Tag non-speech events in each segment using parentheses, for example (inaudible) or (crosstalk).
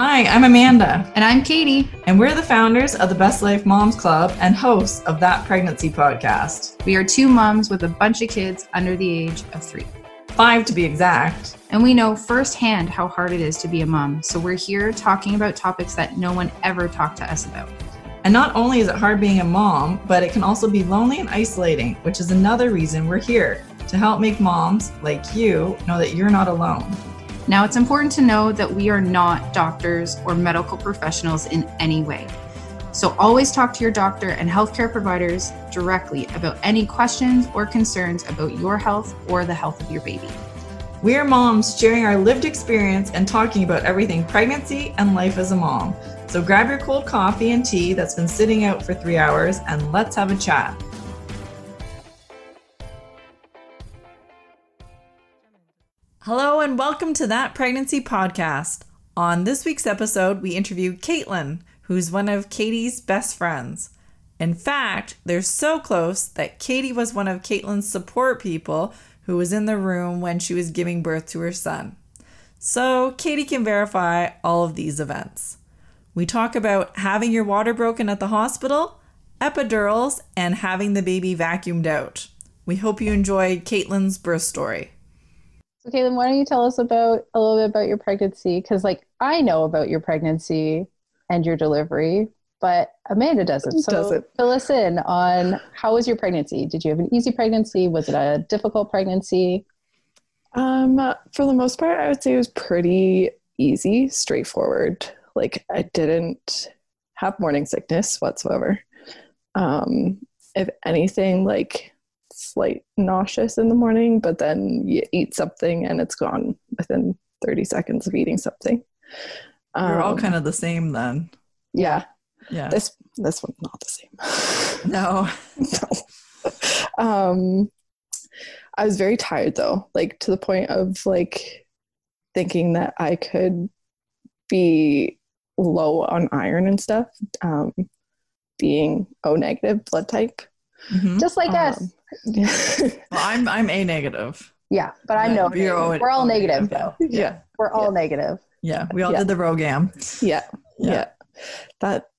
Hi, I'm Amanda, And I'm Katie. and we're the founders of the Best Life Moms Club and hosts of That Pregnancy podcast. We are two moms with a bunch of kids under the age of three. Five to be exact. And we know firsthand how hard it is to be a mom. So we're here talking about topics that no one ever talked to us about. And not only is it hard being a mom, but it can also be lonely and isolating, which is another reason we're here to help make moms like you know that you're not alone. Now, it's important to know that we are not doctors or medical professionals in any way. So always talk to your doctor and healthcare providers directly about any questions or concerns about your health or the health of your baby. We're moms sharing our lived experience and talking about everything pregnancy and life as a mom. So grab your cold coffee and tea that's been sitting out for three hours and let's have a chat. Hello and welcome to That Pregnancy Podcast. On this week's episode, we interview Caitlin, who's one of Katie's best friends. In fact, they're so close that Katie was one of Caitlin's support people who was in the room when she was giving birth to her son. So, Katie can verify all of these events. We talk about having your water broken at the hospital, epidurals, and having the baby vacuumed out. We hope you enjoyed Caitlin's birth story. So, Caitlin, why don't you tell us about a little bit about your pregnancy? Because, like, I know about your pregnancy and your delivery, but Amanda doesn't. So, Doesn't. fill us in on how was your pregnancy? Did you have an easy pregnancy? Was it a difficult pregnancy? Um, for the most part, I would say it was pretty easy, straightforward. Like I didn't have morning sickness whatsoever. Um, if anything, like slight nauseous in the morning, but then you eat something and it's gone within 30 seconds of eating something. We're all Um, kind of the same then. yeah. Yeah. This this one's not the same. (laughs) No. no. Um, I was very tired though, like to the point of like thinking that I could be low on iron and stuff. Um, being O negative blood type. Mhm. Just like us. Um, (laughs) Well, I'm I'm A negative. Yeah, but I know You're O- we're all negative, negative, though. yeah, (laughs) We're all negative. Yeah, we all Yeah. did the RhoGAM. yeah, Yeah. yeah. That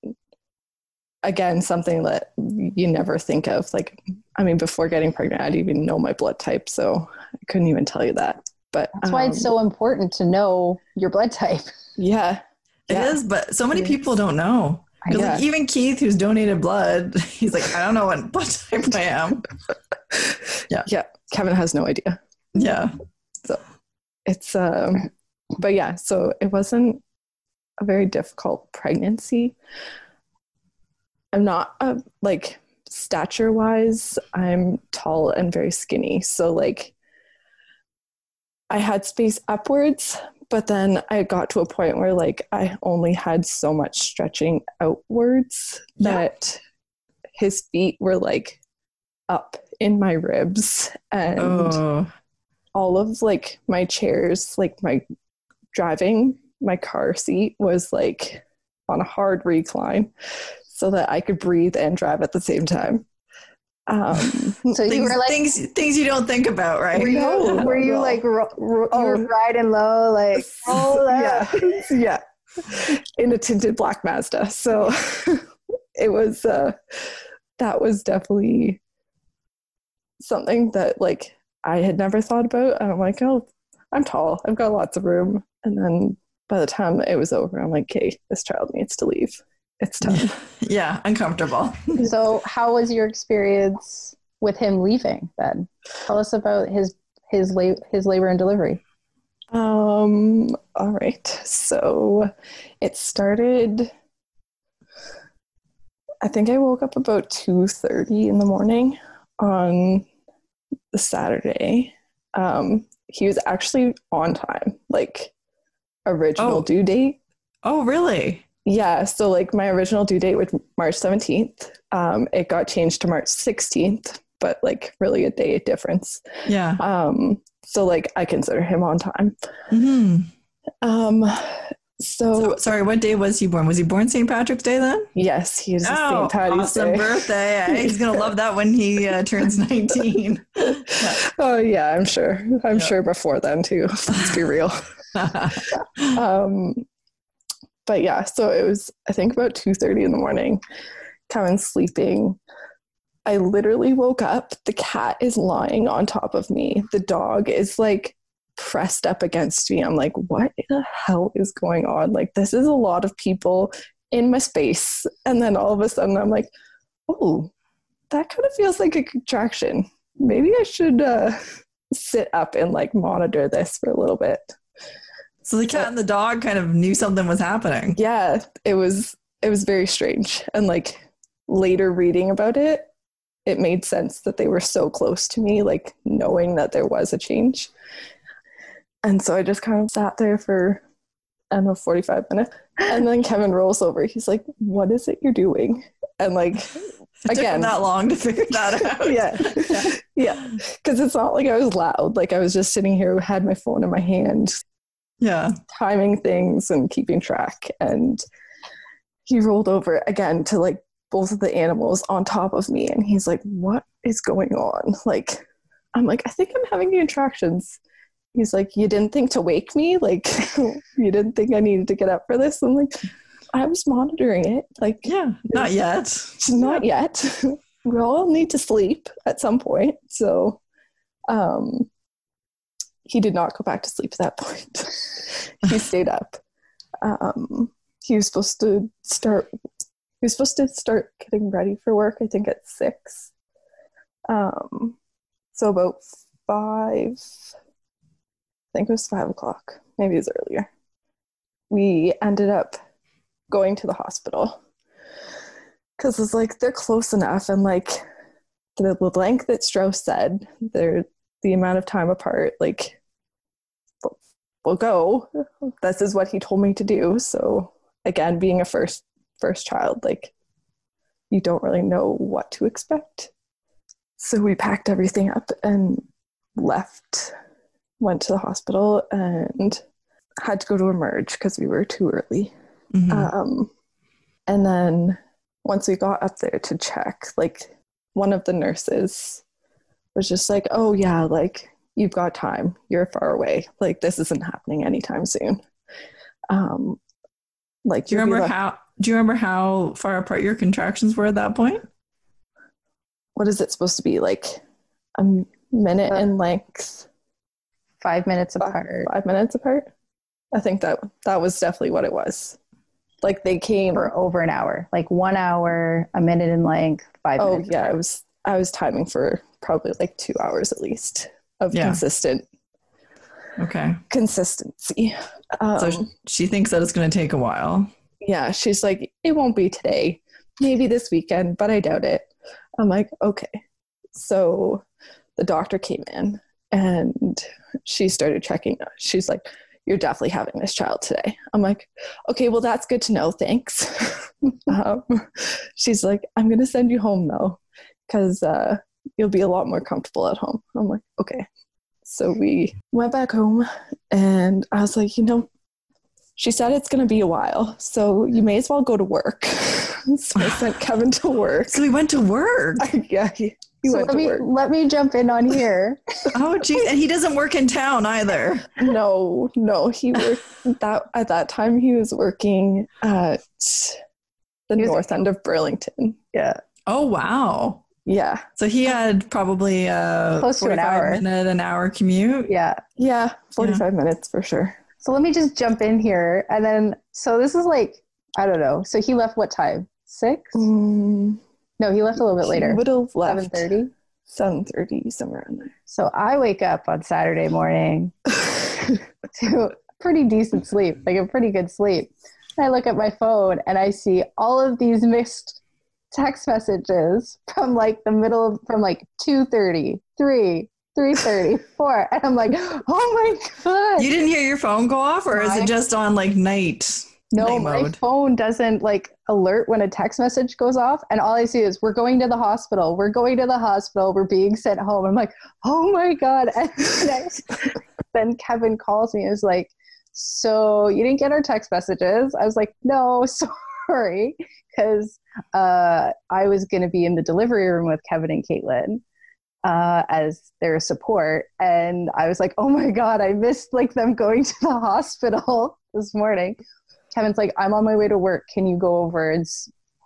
again, something that you never think of. Like, I mean, before getting pregnant, I didn't even know my blood type, so I couldn't even tell you that. But That's why it's um, so important to know your blood type. yeah, It Yeah. is, but so many people don't know. Like, even Keith, who's donated blood, (laughs) he's like, I don't know what blood type I am. (laughs) Yeah. yeah. Kevin has no idea. Yeah. So it's um but yeah so it wasn't a very difficult pregnancy i'm not uh, like stature wise i'm tall and very skinny so like i had space upwards but then i got to a point where like i only had so much stretching outwards Yeah. that his feet were like up in my ribs and Oh, all of like my chairs, like my driving my car seat was like on a hard recline so that I could breathe and drive at the same time. Um, (laughs) So you things, were like, things, things you don't think about, right? were you, No, were you no. like, ro- ro- you Oh. were riding low, like, (laughs) oh, yeah, (laughs) yeah, in a tinted black Mazda. So it was, uh, that was definitely something that like I had never thought about. I'm like, oh, I'm tall. I've got lots of room. And then by the time it was over, I'm like, okay, this child needs to leave. It's tough. (laughs) Yeah, uncomfortable. So, how was your experience with him leaving? Then, tell us about his his la- his labor and delivery. Um, all right. So it started I think I woke up about 2:30 in the morning on the Saturday. Um, he was actually on time, like original Oh. due date. Oh, really? Yeah, so like my original due date was March 17th. Um, it got changed to March 16th, but like really a day difference. Yeah. Um, so like I consider him on time. hmm Um, so, So, sorry, what day was he born? Was he born St. Patrick's Day then? yes, he is Oh, St. Patty's awesome Day. birthday. (laughs) He's going to love that when he uh, turns (laughs) 19. (laughs) oh yeah, I'm sure. I'm Yeah. sure before then too. Let's be real. Um, but yeah, so it was I think about two thirty in the morning. Kevin's sleeping. I literally woke up. The cat is lying on top of me. The dog is like pressed up against me. I'm like, what the hell is going on? Like, this is a lot of people in my space. And then all of a sudden, I'm like, oh, that kind of feels like a contraction. Maybe I should uh, sit up and like monitor this for a little bit. So the cat and the dog kind of knew something was happening. Yeah, it was it was very strange. And like later reading about it, it made sense that they were so close to me, like knowing that there was a change. And so I just kind of sat there for I don't know, 45 minutes. And then Kevin rolls over. He's like, What is it you're doing? And like (laughs) It took Again. that long to figure that (laughs) out. yeah. (laughs) Yeah. Because it's not like I was loud. Like I was just sitting here, had my phone in my hand, Yeah. timing things and keeping track. And he rolled over again to like both of the animals on top of me. And he's like, What is going on? Like, I'm like, I think I'm having contractions. He's like, You didn't think to wake me? Like, (laughs) you didn't think I needed to get up for this? I'm like, I was monitoring it. Like, Yeah. Not yet. (laughs) not yet. (laughs) we all need to sleep at some point. So um, he did not go back to sleep at that point. (laughs) he stayed up. Um, he was supposed to start. He was supposed to start getting ready for work. I think at six. Um, so about five. I think it was five o'clock. Maybe it was earlier. We ended up going to the hospital because it's like they're close enough and like the, length that Strauss said they're the amount of time apart like we'll go. This is what he told me to do. So again being a first first child like you don't really know what to expect. So we packed everything up and left went to the hospital and had to go to emerge because we were too early. Mhm. um, and then once we got up there to check, like one of the nurses was just like, "Oh yeah, like you've got time. You're far away. Like this isn't happening anytime soon." Um, like do you remember like- how do you remember how far apart your contractions were at that point? what is it supposed to be like a minute Uh, in length, Five minutes apart five minutes apart? I think that that was definitely what it was. Like they came. for over an hour, like one hour, a minute in length, five Oh minutes. yeah, I was I was timing for probably like two hours at least of Yeah. consistent Okay. consistency. Um, So she thinks that it's going to take a while. yeah, she's like, it won't be today, maybe this weekend, but I doubt it. I'm like, okay. So the doctor came in and she started checking. She's like, you're definitely having this child today. I'm like, okay, well, that's good to know. Thanks. (laughs) um, she's like, I'm going to send you home though, because uh, you'll be a lot more comfortable at home. I'm like, okay. So we went back home and I was like, you know, she said it's going to be a while, so you may as well go to work. (laughs) so I sent (sighs) Kevin to work. So we went to work. (laughs) yeah, he, he So went let to me work. let me jump in on here. (laughs) Oh, geez. And he doesn't work in town either. No, no, he worked that at that time. He was working at the He was- north end of Burlington. Yeah, Oh, wow. Yeah, So he had probably a Close to an hour. minute, an hour commute. Yeah. yeah. Forty-five minutes for sure. So let me just jump in here, and then so this is like I don't know. So he left what time? Six? Mm, No, he left a little bit later. Would have Seven left thirty. Seven thirty, somewhere in there. So I wake up on Saturday morning (laughs) to pretty decent sleep, like a pretty good sleep. I look at my phone and I see all of these missed text messages from like the middle of from like 2:30, 3, 3:30, (laughs) 4. And I'm like, "Oh my god." You didn't hear your phone go off, or is it just on like night? No, night my mode? phone doesn't like alert when a text message goes off, and all I see is "We're going to the hospital. We're going to the hospital. We're being sent home." I'm like, "Oh my god!" (laughs) And next, (laughs) then Kevin calls me and is like, "So you didn't get our text messages?" I was like, "No, sorry," because uh, I was going to be in the delivery room with Kevin and Caitlin uh, as their support, and I was like, "Oh my god, I missed like them going to the (laughs) hospital this morning." Kevin's like, I'm on my way to work. Can you go over and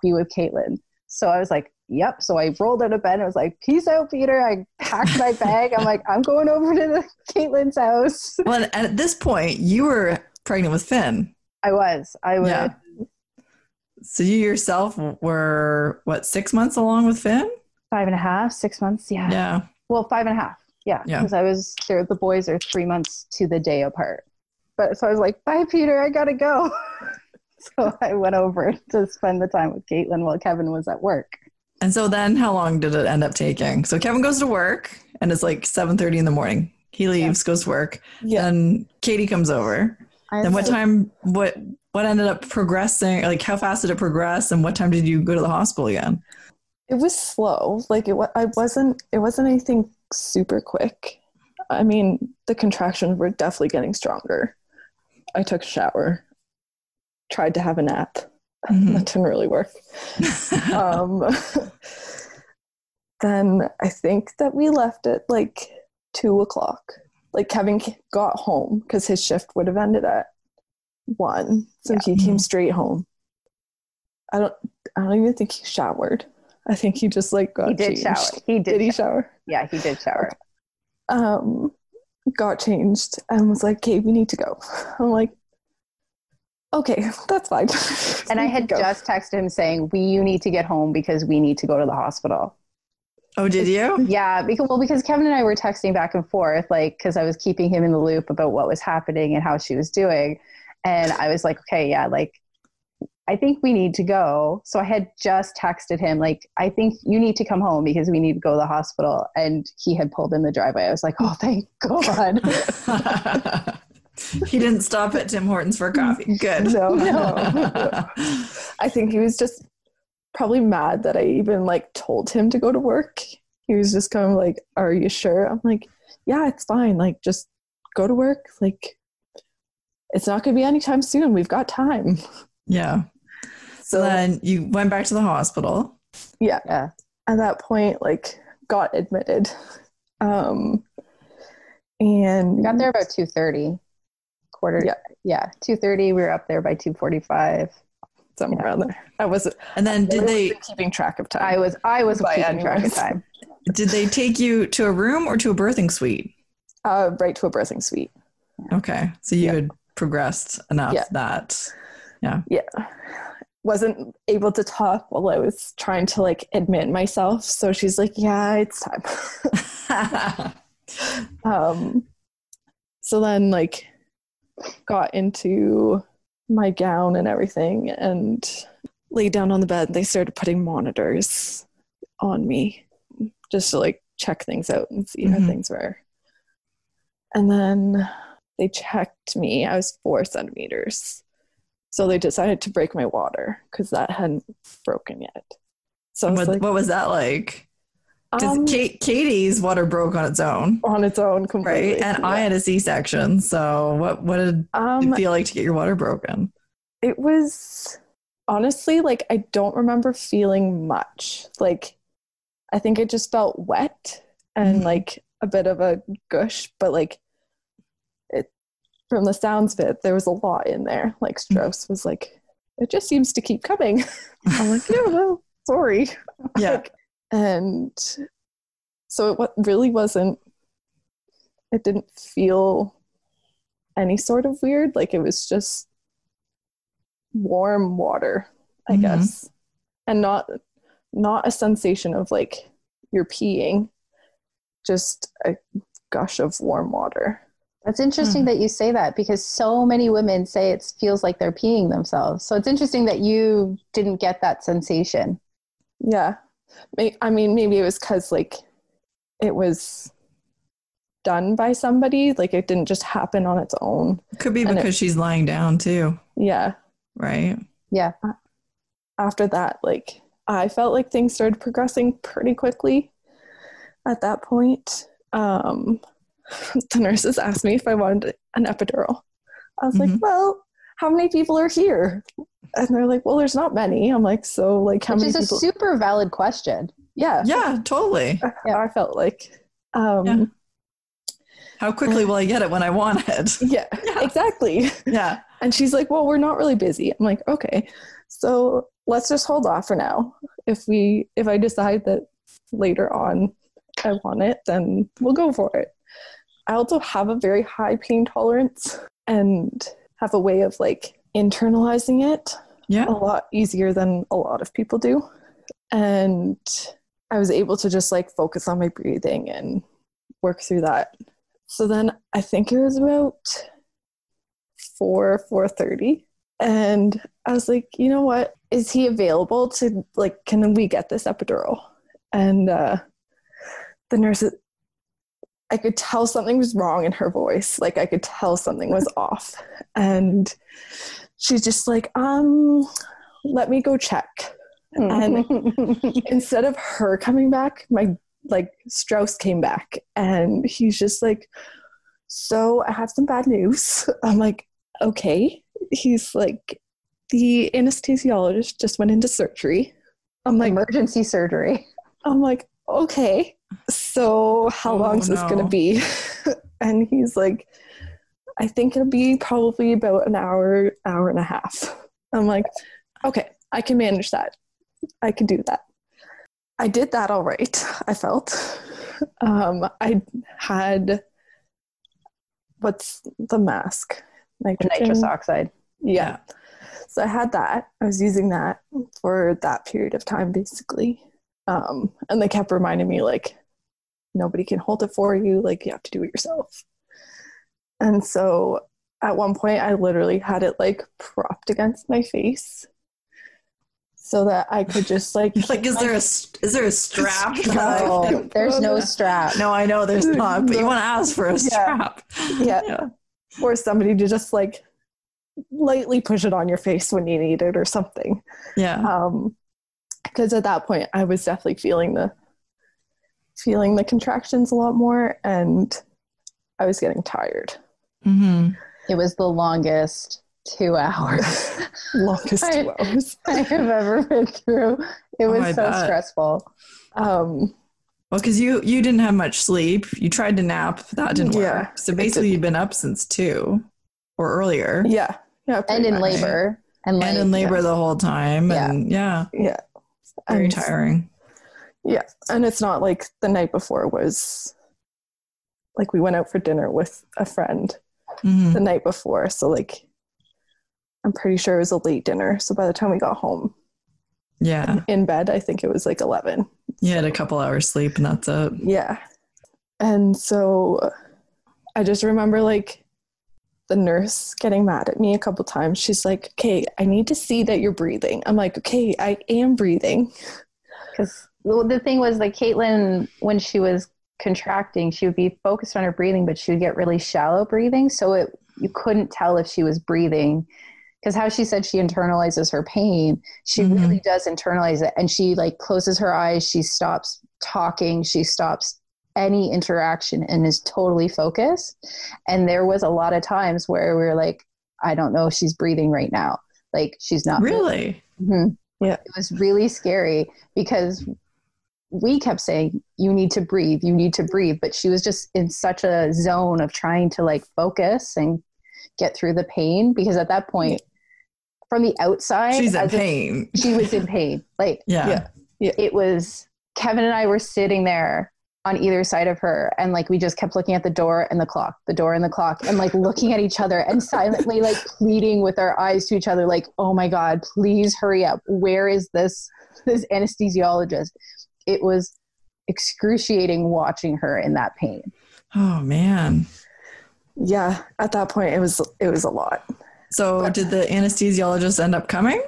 be with Caitlin? So I was like, Yep. So I rolled out of bed and I was like, Peace out, Peter. I packed my bag. I'm like, I'm going over to the (laughs) Caitlin's house. Well, at this point, you were pregnant with Finn. I was. I was. Yeah. So you yourself were what six months along with Finn? Five and a half, six months. Yeah. Yeah. Well, five and a half. Yeah. Yeah. Because I was there. The boys are three months to the day apart. But so I was like, Bye, Peter. I gotta go. (laughs) so I went over to spend the time with Caitlin while Kevin was at work. And so then, how long did it end up taking? So Kevin goes to work, and it's like seven thirty in the morning. He leaves, goes to work. Yeah. Then Katie comes over. Then what time? What what ended up progressing? Like how fast did it progress? And what time did you go to the hospital again? It was slow. Like it, I wasn't. It wasn't anything super quick. I mean, the contractions were definitely getting stronger. I took a shower, tried to have a nap. Mhm. That didn't really work. (laughs) um, then I think that we left at like two o'clock. Like Kevin got home because his shift would have ended at one, so he came Mhm. straight home. I don't. I don't even think he showered. I think he just like got he did changed. shower. He did. Did he shower. shower? Yeah, he did shower. Um, got changed and was like, "Okay, we need to go." (laughs) I'm like, "Okay, that's fine." (laughs) And I had just texted him saying, "We, you need to get home because we need to go to the hospital." Oh, did you? Yeah, because well, because Kevin and I were texting back and forth, like because I was keeping him in the loop about what was happening and how she was doing, and I was like, "Okay, yeah, like." I think we need to go. So I had just texted him, like, I think you need to come home because we need to go to the hospital. And he had pulled in the driveway. I was like, oh, thank God. (laughs) he didn't stop at Tim Hortons for coffee. Good. No, no. (laughs) I think he was just probably mad that I even like told him to go to work. He was just kind of like, "Are you sure?" I'm like, "Yeah, it's fine. Like, just go to work. Like, it's not going to be anytime soon. We've got time." yeah. So then you went back to the hospital. yeah, Yeah. at that point, like, got admitted, um, and We got there about 2.30. Quarter. Yeah. Yeah. 2.30. We were up there by 2.45. somewhere Yeah. around there. I was. And then did they keeping track of time? I was, I was keeping track of time. did they take you to a room or to a birthing suite? uh, right to a birthing suite. Okay. So you Yeah. had progressed enough Yeah. that yeah, yeah wasn't able to talk while i was trying to like admit myself so she's like yeah it's time (laughs) (laughs) um so then like got into my gown and everything and laid down on the bed they started putting monitors on me just to like check things out and see how Mhm. things were and then they checked me i was four centimeters so they decided to break my water because that hadn't broken yet. So what, like, what was that like? Um, Kate, Katie's water broke on its own, on its own completely. right? And I had a C-section. So what what did um, it feel like to get your water broken? it was honestly like I don't remember feeling much. Like I think it just felt wet and Mhm. like a bit of a gush, but like it from the sounds of it, there was a lot in there. Like Strauss was like, it just seems to keep coming. (laughs) I'm like, yeah, well, sorry. (laughs) Yeah. Like, and so it really wasn't it didn't feel any sort of weird like it was just warm water i Mhm. guess and not not a sensation of like you're peeing just a gush of warm water That's interesting Hmm. that you say that because so many women say it feels like they're peeing themselves. So it's interesting that you didn't get that sensation. yeah May- i mean maybe it was because like it was done by somebody like it didn't just happen on its own Could be And it- because she's lying down too, yeah right? Yeah. after that, like I felt like things started progressing pretty quickly at that point. Um, (laughs) the nurses asked me if I wanted an epidural. I was Mhm. like, well, how many people are here? And they're like, well, there's not many. I'm like, so like how Which many is a people? super valid question. yeah, Yeah, totally. Yeah. I felt like, um, Yeah. How quickly will I get it when I want it? (laughs) yeah, (laughs) Yeah. exactly. Yeah. And she's like, Well, we're not really busy. I'm like, Okay. So let's just hold off for now. If we if I decide that later on I want it, then we'll go for it. I also have a very high pain tolerance and have a way of like internalizing it Yeah. a lot easier than a lot of people do. And I was able to just like focus on my breathing and work through that. So then I think it was about four, four thirty. And I was like, you know what? Is he available to like can we get this epidural? And uh the nurse I could tell something was wrong in her voice. Like I could tell something was off. And she's just like, um, let me go check. And (laughs) instead of her coming back, my like Strauss came back and he's just like, So I have some bad news. (laughs) I'm like, okay. He's like, the anesthesiologist just went into surgery. I'm like, emergency surgery. I'm like, okay. So how Oh, long is this gonna be? (laughs) and he's like, I think it'll be probably about an hour, hour and a half. I'm like, okay, I can manage that. I can do that. I did that all right, I felt. Um, I had what's the mask? Nitrogen. Nitrous oxide. Yeah. So I had that. I was using that for that period of time, basically. Um, and they kept reminding me, like, nobody can hold it for you. Like, you have to do it yourself. And so at one point, I literally had it like propped against my face so that I could just like. (laughs) Like, is there a is there a strap? (laughs) No, there's no strap. no, I know there's not, but you want to ask for a strap. yeah. Yeah. Or somebody to just like lightly push it on your face when you need it or something. Yeah. um because at that point i was definitely feeling the feeling the contractions a lot more and i was getting tired hmm It was the longest two hours (laughs) longest two hours (laughs) I have ever been through. It Oh, was I so bet. stressful. um Well, because you you didn't have much sleep. You tried to nap. That didn't Yeah, work. So basically, you've been up since two or earlier, yeah yeah And in much. labor. And, like, and in labor the whole time. Yeah. And yeah, yeah very And- tiring. yeah and it's not like the night before was like we went out for dinner with a friend hmm the night before so like i'm pretty sure it was a late dinner so by the time we got home Yeah, in bed i think it was like 11 you had a couple hours sleep, and that's it. Yeah. And so I just remember like the nurse getting mad at me a couple times. She's like, okay, I need to see that you're breathing. I'm like, okay, I am breathing. because the thing was like Caitlin, when she was contracting, she would be focused on her breathing, but she would get really shallow breathing. So it you couldn't tell if she was breathing. Because how she said she internalizes her pain, she Mhm. really does internalize it. And she like closes her eyes, she stops talking, she stops any interaction and is totally focused. And there was a lot of times where we were like, I don't know if she's breathing right now. Like she's not Really? Mhm. Yeah. It was really scary because we kept saying, you need to breathe, you need to breathe. But she was just in such a zone of trying to like focus and get through the pain because at that point, from the outside, She's in as if pain. she was in pain. (laughs) Like Yeah. Yeah. it was Kevin and I were sitting there on either side of her and like we just kept looking at the door and the clock the door and the clock and like looking at each other and silently like (laughs) pleading with our eyes to each other like oh my god please hurry up where is this this anesthesiologist it was excruciating watching her in that pain Oh man. Yeah. At that point it was it was a lot. So did the anesthesiologist end up coming?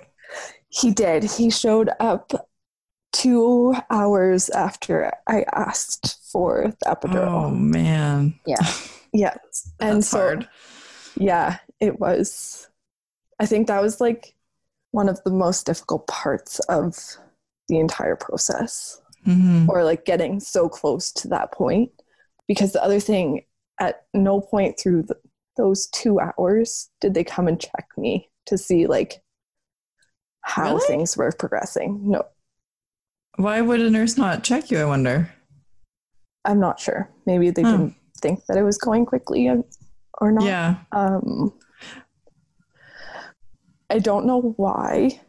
He did. He showed up two hours after I asked for the epidural. Oh man. yeah (laughs) Yeah. And That's so hard. yeah, it was I think that was like one of the most difficult parts of the entire process. Hmm or like getting so close to that point. Because the other thing, at no point through the, those two hours did they come and check me to see like how Really? things were progressing. No, Why would a nurse not check you? I wonder. I'm not sure. Maybe they Hmm. didn't think that it was going quickly or- or not. Yeah. Um, I don't know why,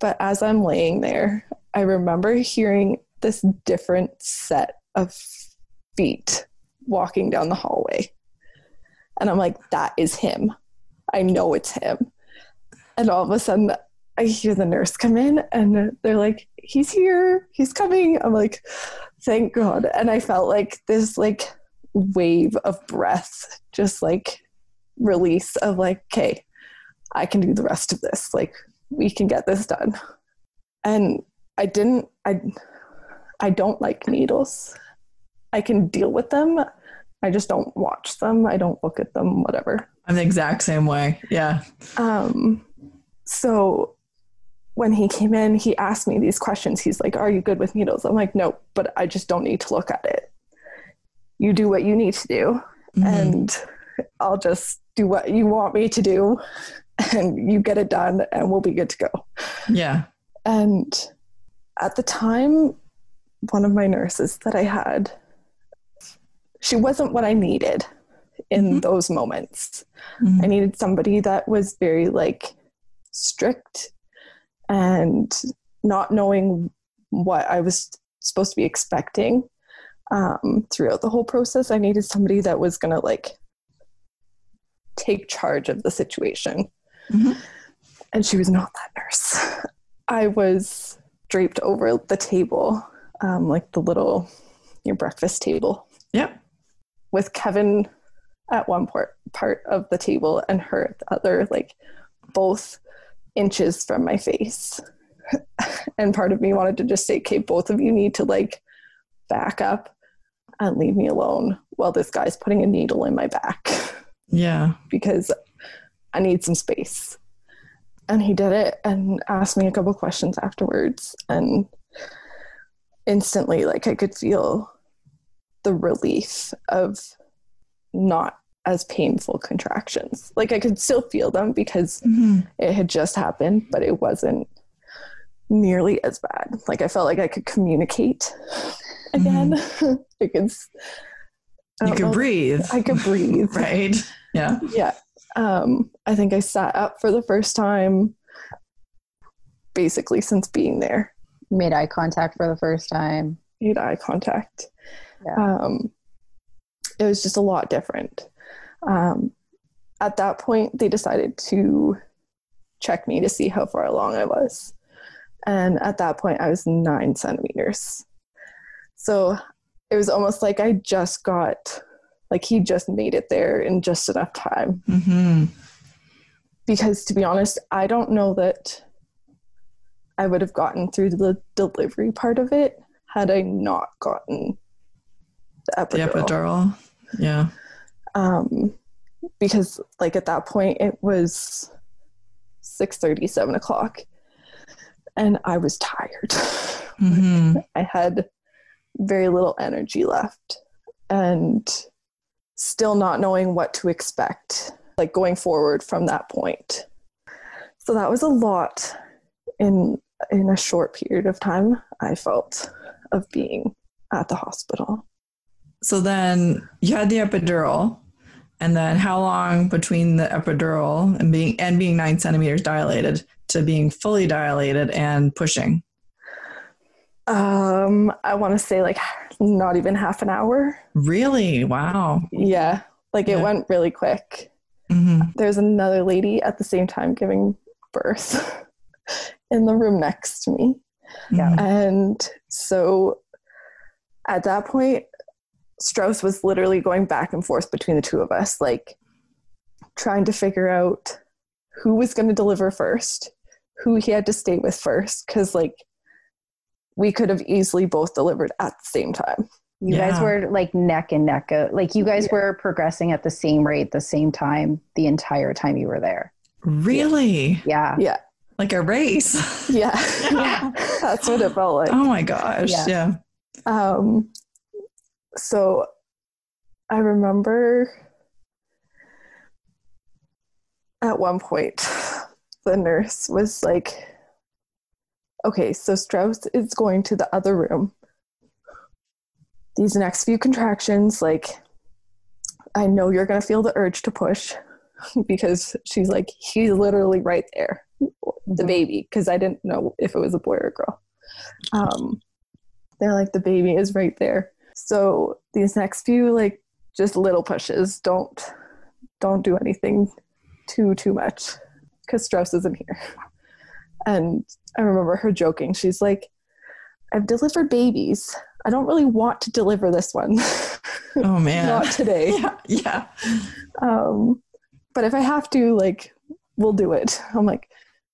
but as I'm laying there, I remember hearing this different set of feet walking down the hallway. And I'm like, that is him. I know it's him. And all of a sudden, I hear the nurse come in and they're like, he's here, he's coming. I'm like, thank God. And I felt like this like wave of breath, just like release of like, okay, I can do the rest of this. Like, we can get this done. And I didn't, I, I don't like needles. I can deal with them. I just don't watch them. I don't look at them, whatever. I'm the exact same way. Yeah. Um, so when he came in, he asked me these questions. He's like, Are you good with needles? I'm like, No, but I just don't need to look at it. You do what you need to do, Mhm. and I'll just do what you want me to do, and you get it done, and we'll be good to go. Yeah. And at the time, one of my nurses that I had, she wasn't what I needed in Mhm. those moments. Mhm. I needed somebody that was very like strict and not knowing what I was supposed to be expecting um, throughout the whole process. I needed somebody that was going to like take charge of the situation. Mhm. And she was not that nurse. (laughs) I was draped over the table, um, like the little your breakfast table Yep. with Kevin at one part part of the table and her at the other, like both inches from my face. (laughs) and part of me wanted to just say, okay, both of you need to like back up and leave me alone while this guy's putting a needle in my back (laughs) Yeah. because I need some space. And he did it and asked me a couple questions afterwards. And instantly, like, I could feel the relief of not as painful contractions. Like, I could still feel them because Mhm. it had just happened, but it wasn't nearly as bad. Like, I felt like I could communicate again. (laughs) I could, I You could know, breathe. I could breathe (laughs) right. Yeah. yeah um i think i sat up for the first time basically since being there Made eye contact for the first time. made eye contact. Yeah. um it was just a lot different. Um at that point they decided to check me to see how far along i was. And at that point i was nine centimeters. So it was almost like i just got like he just made it there in just enough time. Hmm because to be honest, I don't know that I would have gotten through the delivery part of it had I not gotten the The epidural. epidural. Yeah. Um, because like at that point it was 6 7 o'clock and I was tired. (laughs) hmm I had very little energy left and still not knowing what to expect, like going forward from that point. So that was a lot in in a short period of time, I felt, of being at the hospital. So then you had the epidural, and then how long between the epidural and being and being nine centimeters dilated to being fully dilated and pushing? Um, I want to say like not even half an hour. Really? Wow. Yeah, like it Yeah. went really quick. hmm there's another lady at the same time giving birth (laughs) in the room next to me. Yeah. And so at that point, Strauss was literally going back and forth between the two of us, like trying to figure out who was going to deliver first, who he had to stay with first, because like we could have easily both delivered at the same time. You guys were like neck and neck. uh, Like you guys Yeah. were progressing at the same rate, the same time, the entire time you were there. Really? Yeah. Yeah. Like a race? (laughs) Yeah. Yeah. (laughs) That's what it felt like. oh my gosh. Yeah. Yeah. Um, so I remember at one point (laughs) the nurse was like, okay, so Strauss is going to the other room. These next few contractions, like, I know you're going to feel the urge to push because she's like, he's literally right there. The Mhm. baby because I didn't know if it was a boy or a girl. Um, they're like, the baby is right there. So these next few, like, just little pushes. Don't don't do anything too too much because Strauss isn't here. And I remember her joking. She's like, "I've delivered babies. I don't really want to deliver this one. (laughs) Oh man. Not today. (laughs) yeah. Yeah. Um, but if I have to, like, we'll do it." I'm like,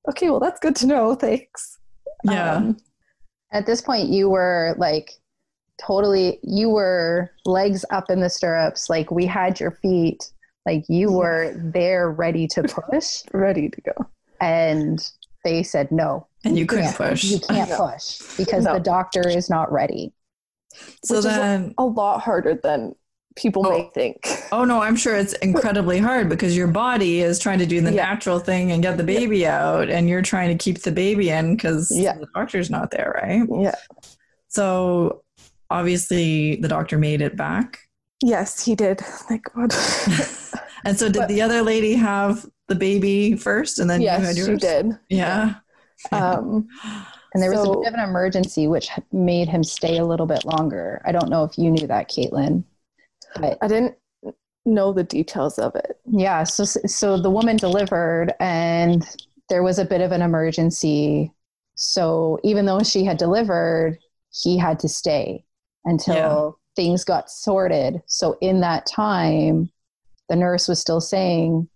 "Okay, well, that's good to know. Thanks." Yeah. Um, At this point, you were like totally, you were legs up in the stirrups. Like we had your feet, like you were there ready to (laughs) push. ready to go. and they said, no, and you couldn't can't- push. you can't (laughs) push because No. the doctor is not ready. So Which is then, A lot harder than people Oh. may think. oh no, I'm sure it's incredibly hard because your body is trying to do the Yeah. natural thing and get the baby out, and you're trying to keep the baby in because Yeah. the doctor's not there, right? Yeah. So obviously, the doctor made it back. Yes, he did. Thank God. (laughs) And so, did But- the other lady have the baby first, and then you had yes, yours? she did. Yeah. Um, And there was So- a bit of an emergency, which made him stay a little bit longer. I don't know if you knew that, Caitlin. But I didn't know the details of it. yeah, so so the woman delivered, and there was a bit of an emergency. So even though she had delivered, he had to stay until Yeah. things got sorted. So in that time, the nurse was still saying,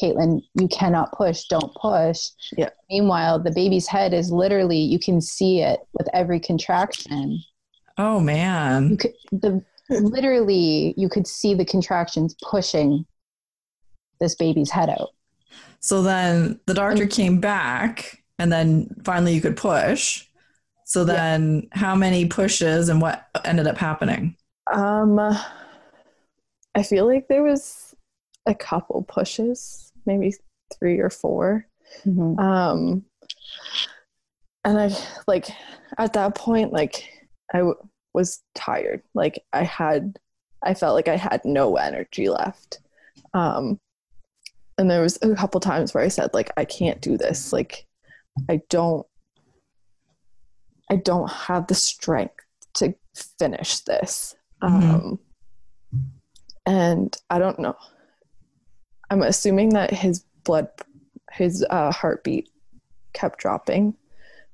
Caitlin, you cannot push, don't push. Yeah. Meanwhile, the baby's head is literally, you can see it with every contraction. Oh You man. could, the, literally, you could see the contractions pushing this baby's head out. So then the doctor came back, and then finally you could push. So then, how many pushes and what ended up happening? Um, I feel like there was a couple pushes, maybe three or four. Mhm. Um, and I like at that point, like I w- was tired. Like I had, I felt like I had no energy left. Um, and there was a couple times where I said, like, I can't do this. Like, I don't, I don't have the strength to finish this. Mhm. Um, and I don't know. I'm assuming that his blood, his uh, heartbeat kept dropping.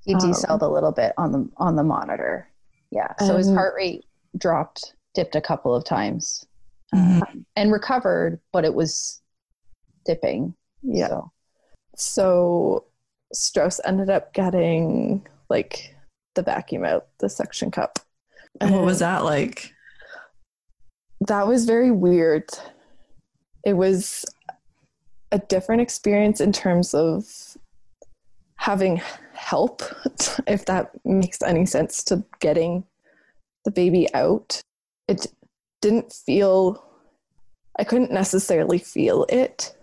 He Um, decelled a little bit on the on the monitor. Yeah. So his Um, heart rate dropped, dipped a couple of times, Mhm. um, and recovered, but it was dipping. Yeah. So, So Strauss ended up getting like the vacuum out, the suction cup. And what was that like? That was very weird. It was a different experience in terms of having help, if that makes any sense, to getting the baby out. It didn't feel, I couldn't necessarily feel it,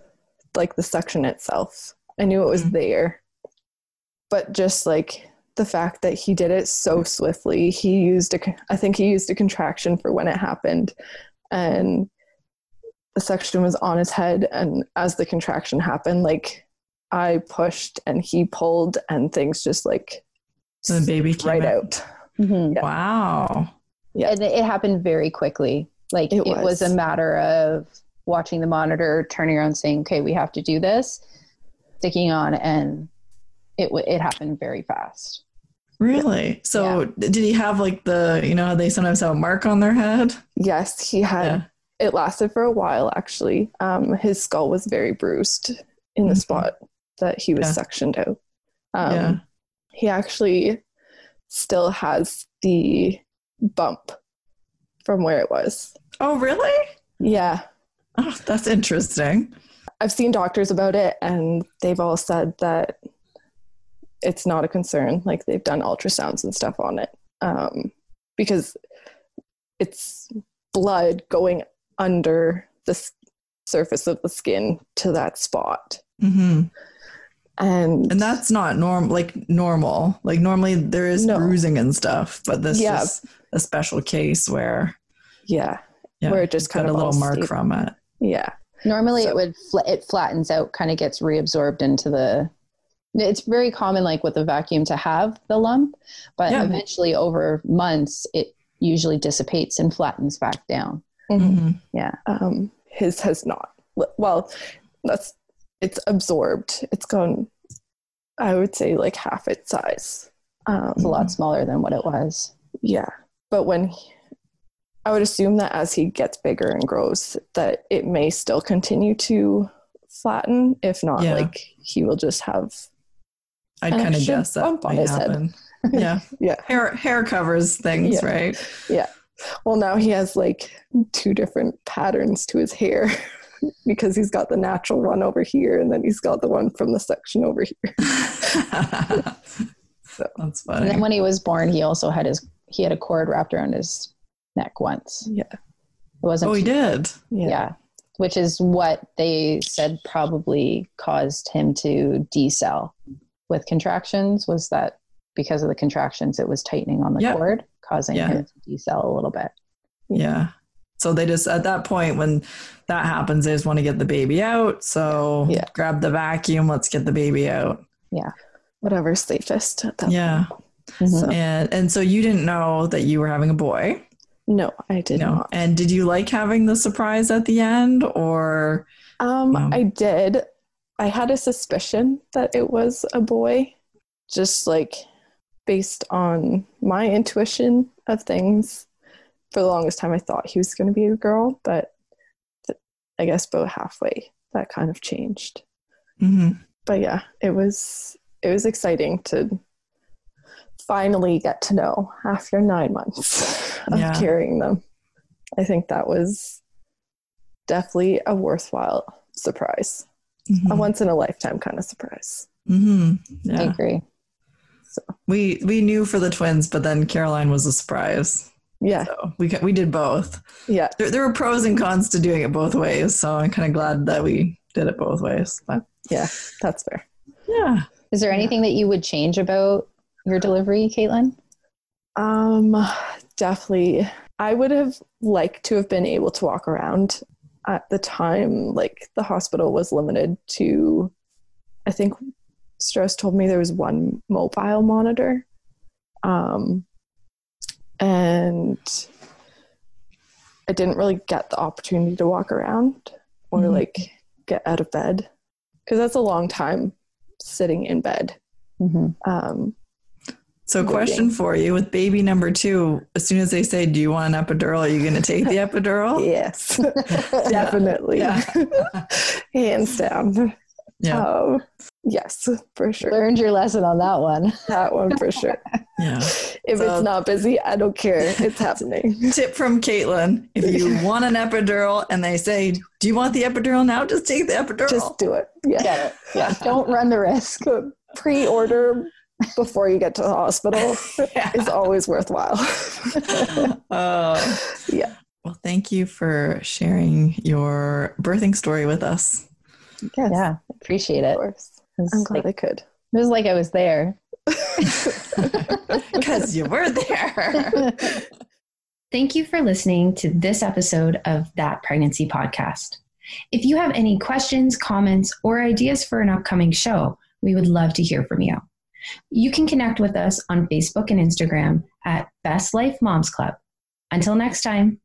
like the suction itself. I knew it was Mhm. there. But just like the fact that he did it so swiftly, he used a, I think he used a contraction for when it happened. And the suction was on his head. And as the contraction happened, like I pushed and he pulled, and things just like The baby came right out. out. Mhm. Yeah. Wow. Yeah. and it happened very quickly. Like It it, was. was. a matter of watching the monitor, turning around, saying, "Okay, we have to do this," sticking on, and it w- it happened very fast. Really? So did he have like the, you know, they sometimes have a mark on their head? Yes, he had. Yeah. It lasted for a while, actually. Um, his skull was very bruised in the Mhm. spot that he was Yeah. sectioned out. Um, Yeah. He actually still has the bump from where it was. Oh, really? Yeah. Oh, that's interesting. I've seen doctors about it, and they've all said that it's not a concern. Like they've done ultrasounds and stuff on it um, because it's blood going under the s- surface of the skin to that spot, hmm and And that's not norm like normal. Like normally there is No. bruising and stuff, but this Yeah. is a special case where yeah, yeah, Where it just it's got kind a little mark stayed- from it. yeah, Normally, So- it would fl- it flattens out, kind of gets reabsorbed into the It's very common, like with a vacuum, to have the lump, but Yeah. eventually over months, it usually dissipates and flattens back down. Mhm. Yeah. Um, his has not. Well, that's it's absorbed. It's gone. I would say like half its size. Um, It's a lot smaller than what it was. Yeah, but when he, I would assume that as he gets bigger and grows, that it may still continue to flatten. If not, Yeah. like he will just have. I'd kind of guess that bump on might his head. happen. (laughs) Yeah. Yeah. Hair hair covers things, Yeah. right? Yeah. Well, now he has like two different patterns to his hair because he's got the natural one over here, and then he's got the one from the section over here. (laughs) So. That's And funny. then when he was born, he also had his he had a cord wrapped around his neck once. Yeah. It wasn't Oh, he did. yeah. Which is what they said probably caused him to decel with contractions was that because of the contractions it was tightening on the Yeah. cord, causing Yeah. him to decel a little bit. Yeah. So they just at that point when that happens, they just want to get the baby out. So Yeah. grab the vacuum, let's get the baby out. Yeah. Whatever's safest at that Yeah. Mhm. So- And and so you didn't know that you were having a boy. No, I didn't. no. And did you like having the surprise at the end or Um. I did. I had a suspicion that it was a boy, just like based on my intuition of things. For the longest time, I thought he was going to be a girl, but th- I guess about halfway that kind of changed. Mhm. But yeah, it was it was exciting to finally get to know after nine months (laughs) of Yeah. carrying them. I think that was definitely a worthwhile surprise a Mhm. once in a lifetime kind of surprise. Mhm. I Yeah. agree. We we knew for the twins, but then Caroline was a surprise. Yeah, So we we did both. yeah, There, there were pros and cons to doing it both ways, so I'm kind of glad that we did it both ways. But yeah, that's fair. yeah, Is there anything that you would change about your delivery, Caitlin? Um, definitely. I would have liked to have been able to walk around at the time. Like the hospital was limited to, I think Strauss told me there was one mobile monitor. Um, and I didn't really get the opportunity to walk around or Mhm. like get out of bed because that's a long time sitting in bed. Mm-hmm. Um, So, question for you with baby number two, as soon as they say, Do you want an epidural? Are you going to take the (laughs) epidural? Yes, (laughs) definitely. (laughs) Hands down. Yeah. Um, yes, for sure. Learned your lesson on that one. That one for sure. (laughs) Yeah. If So- it's not busy, I don't care. It's happening. (laughs) Tip from Caitlin if you (laughs) want an epidural and they say, Do you want the epidural now? Just take the epidural. Just do it. Yeah. Get it. Yeah. Don't run the risk. Pre order before you get to the hospital Yeah. is always worthwhile. Uh, Yeah. Well, thank you for sharing your birthing story with us. Yes, Yeah. Appreciate Of it. Course. It was I'm like, glad I could. it was like I was there. (laughs) Because you were there. (laughs) Thank you for listening to this episode of That Pregnancy Podcast. If you have any questions, comments, or ideas for an upcoming show, we would love to hear from you. You can connect with us on Facebook and Instagram at Best Life Moms Club. Until next time.